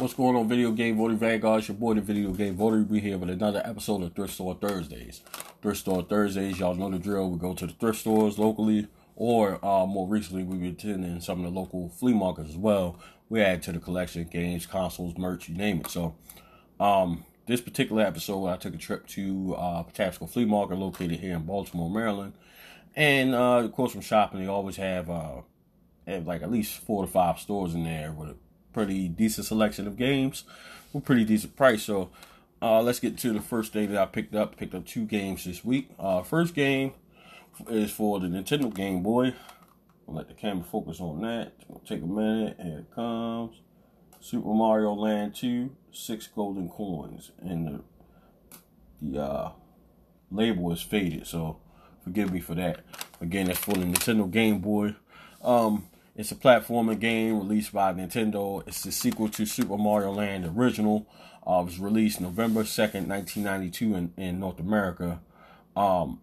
What's going on, Video Game Voting Vanguard? It's your boy, the Video Game Voter. We here with another episode of Thrift Store Thursdays. Thrift Store Thursdays, y'all know the drill. We go to the thrift stores locally, or uh, more recently, we've been attending some of the local flea markets as well. We add to the collection games, consoles, merch, you name it. So, um, this particular episode, I took a trip to uh, Patapsco Flea Market located here in Baltimore, Maryland. And uh, of course, from shopping, they always have, uh, have like at least four to five stores in there with pretty decent selection of games for pretty decent price. So uh, let's get to the first thing that I picked up. Picked up two games this week. Uh, first game is for the Nintendo Game Boy. I'll let the camera focus on that. Take a minute. Here it comes. Super Mario Land 2, six golden coins, and the the uh, label is faded. So forgive me for that. Again, that's for the Nintendo Game Boy. Um, it's a platforming game released by Nintendo. It's the sequel to Super Mario Land original. Uh, it was released November 2nd, 1992 in, in North America. Um,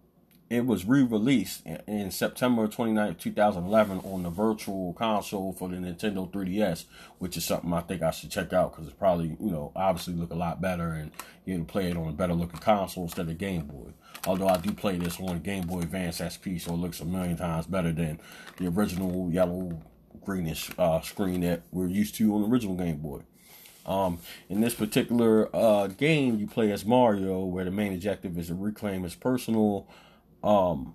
it was re-released in, September 29, 2011 on the virtual console for the Nintendo 3DS, which is something I think I should check out because it's probably, you know, obviously look a lot better and you can play it on a better looking console instead of Game Boy. Although I do play this on Game Boy Advance SP, so it looks a million times better than the original yellow greenish uh, screen that we're used to on the original Game Boy. Um, in this particular uh, game, you play as Mario, where the main objective is to reclaim his personal um,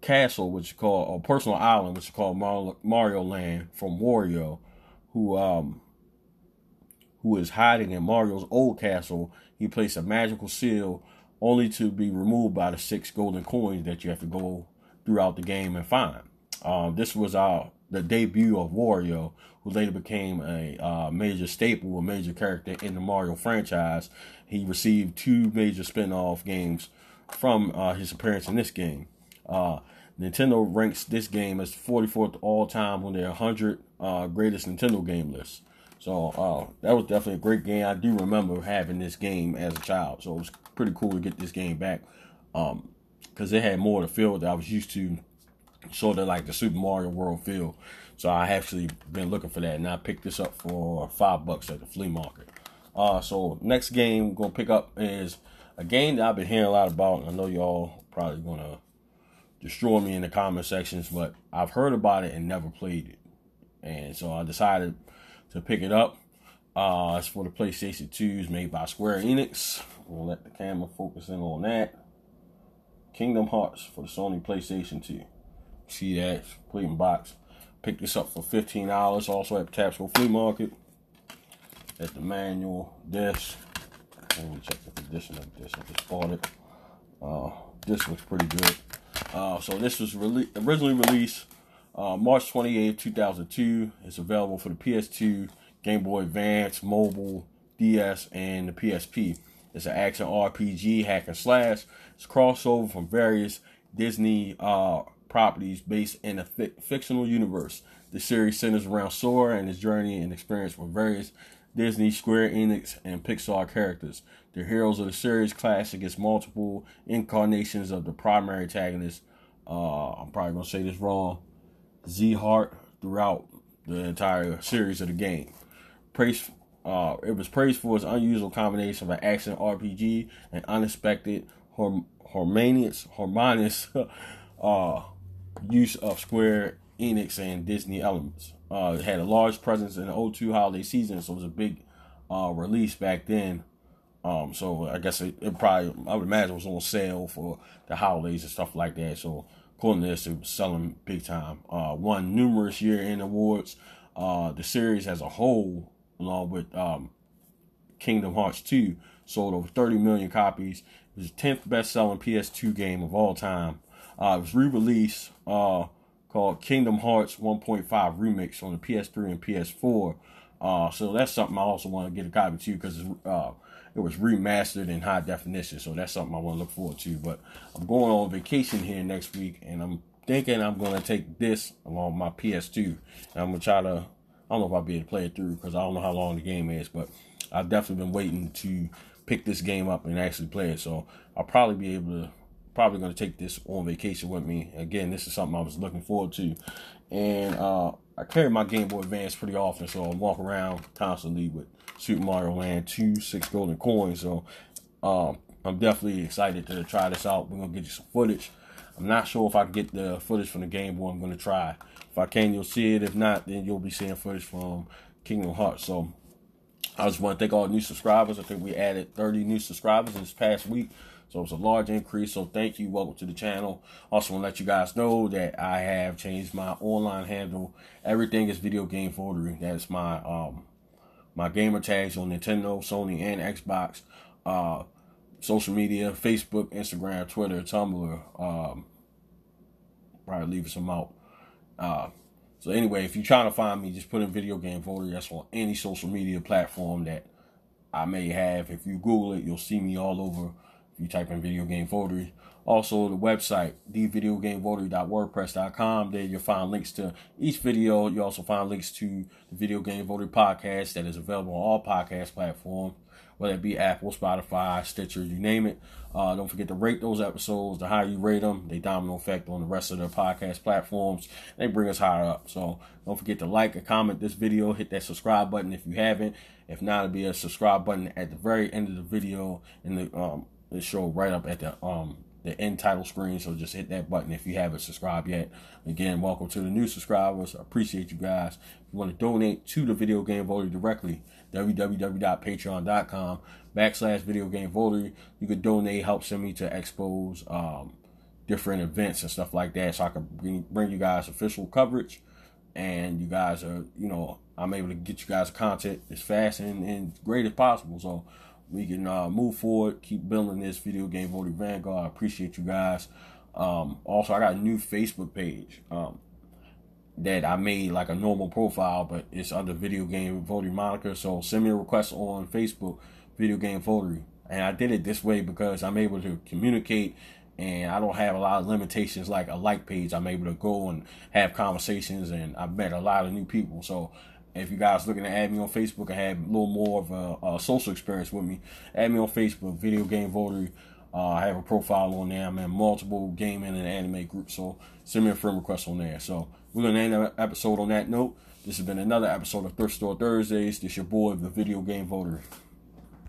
castle, which is called, or personal island, which is called Mario Land, from Wario, who um, who is hiding in Mario's old castle. He placed a magical seal only to be removed by the six golden coins that you have to go throughout the game and find. Um, this was our the debut of Wario, who later became a uh, major staple, a major character in the Mario franchise. He received two major spin-off games from uh, his appearance in this game. Uh, Nintendo ranks this game as 44th all time on their 100 uh, greatest Nintendo game list. So uh, that was definitely a great game. I do remember having this game as a child, so it was pretty cool to get this game back because um, it had more of the feel that I was used to, sort of like the Super Mario World feel. So I actually been looking for that, and I picked this up for five bucks at the flea market. Uh, so next game we're gonna pick up is a game that I've been hearing a lot about. And I know y'all probably gonna destroy me in the comment sections, but I've heard about it and never played it, and so I decided to pick it up. Uh, it's for the PlayStation 2s made by Square Enix. We'll let the camera focus in on that. Kingdom Hearts for the Sony PlayStation 2. See that? Complete box. Picked this up for $15. Also at Tapsco Flea Market. At the manual disc. Let me check the condition of this. I just bought it. Uh, this looks pretty good. Uh, so this was rele- originally released uh, March 28, 2002. It's available for the PS2, Game Boy Advance, mobile, DS, and the PSP. It's an action RPG, hack and slash. It's crossover from various Disney uh, properties based in a fi- fictional universe. The series centers around Sora and his journey and experience with various Disney, Square Enix, and Pixar characters. The heroes of the series clash against multiple incarnations of the primary antagonist. Uh, I'm probably gonna say this wrong. Z Heart throughout the entire series of the game. Praise, uh, it was praised for its unusual combination of an action RPG and unexpected harmonious, harmonious uh, use of Square Enix and Disney elements. Uh, it had a large presence in the 02 holiday season, so it was a big uh, release back then. Um, so I guess it, it, probably, I would imagine, it was on sale for the holidays and stuff like that. So according to this, it was selling big time. Uh, won numerous year-end awards. Uh, the series as a whole, along with um, Kingdom Hearts 2, sold over 30 million copies. It was the 10th best-selling PS2 game of all time. Uh, it was re-released uh, called Kingdom Hearts 1.5 Remix on the PS3 and PS4. Uh, so that's something I also want to get a copy too because uh, it was remastered in high definition. So that's something I want to look forward to. But I'm going on vacation here next week, and I'm thinking I'm going to take this along my PS2. And I'm going to try to, I don't know if I'll be able to play it through because I don't know how long the game is, but I've definitely been waiting to pick this game up and actually play it. So I'll probably be able to probably going to take this on vacation with me. Again, this is something I was looking forward to. And uh, I carry my Game Boy Advance pretty often, so I walk around constantly with Super Mario Land 2, six golden coins. So um, I'm definitely excited to try this out. We're gonna get you some footage. I'm not sure if I get the footage from the Game Boy. I'm gonna try. If I can, you'll see it. If not, then you'll be seeing footage from Kingdom Hearts. So I just want to thank all new subscribers. I think we added 30 new subscribers this past week. So it's a large increase. So thank you. Welcome to the channel. Also want to let you guys know that I have changed my online handle. Everything is video game votery. That's my um my gamer tags on Nintendo, Sony, and Xbox. Uh social media, Facebook, Instagram, Twitter, Tumblr. Um probably leaving some out. Uh so anyway, if you're trying to find me, just put in video game votery. That's on any social media platform that I may have. If you Google it, you'll see me all over you type in video game votery. Also, the website, thevideogamevotery.wordpress.com. There you'll find links to each video. You also find links to the Video Game Votery podcast that is available on all podcast platforms, whether it be Apple, Spotify, Stitcher, you name it. Uh, don't forget to rate those episodes. The higher you rate them, they domino effect on the rest of the podcast platforms. They bring us higher up. So don't forget to like and comment this video. Hit that subscribe button if you haven't. If not, it'll be a subscribe button at the very end of the video in the um, it show right up at the um the end title screen. So just hit that button if you haven't subscribed yet. Again, welcome to the new subscribers. I appreciate you guys. If you want to donate to the Video Game Voter directly, www.patreon.com backslash Video Game Voter. You could donate, help send me to expos, um, different events and stuff like that, so I can bring, bring you guys official coverage. And you guys are, you know, I'm able to get you guys content as fast and, and great as possible. So we can uh, move forward, keep building this video game voting vanguard. I appreciate you guys. Um, also, I got a new Facebook page um, that I made like a normal profile, but it's under video game voting moniker. So send me a request on Facebook, video game voting. And I did it this way because I'm able to communicate and I don't have a lot of limitations like a like page. I'm able to go and have conversations, and I've met a lot of new people. So if you guys looking to add me on Facebook I have a little more of a, a social experience with me, add me on Facebook, Video Game Voter. Uh, I have a profile on there. I'm in multiple gaming and anime groups, so send me a friend request on there. So we're gonna end the episode on that note. This has been another episode of Thrift Store Thursdays. This your boy, the Video Game Voter.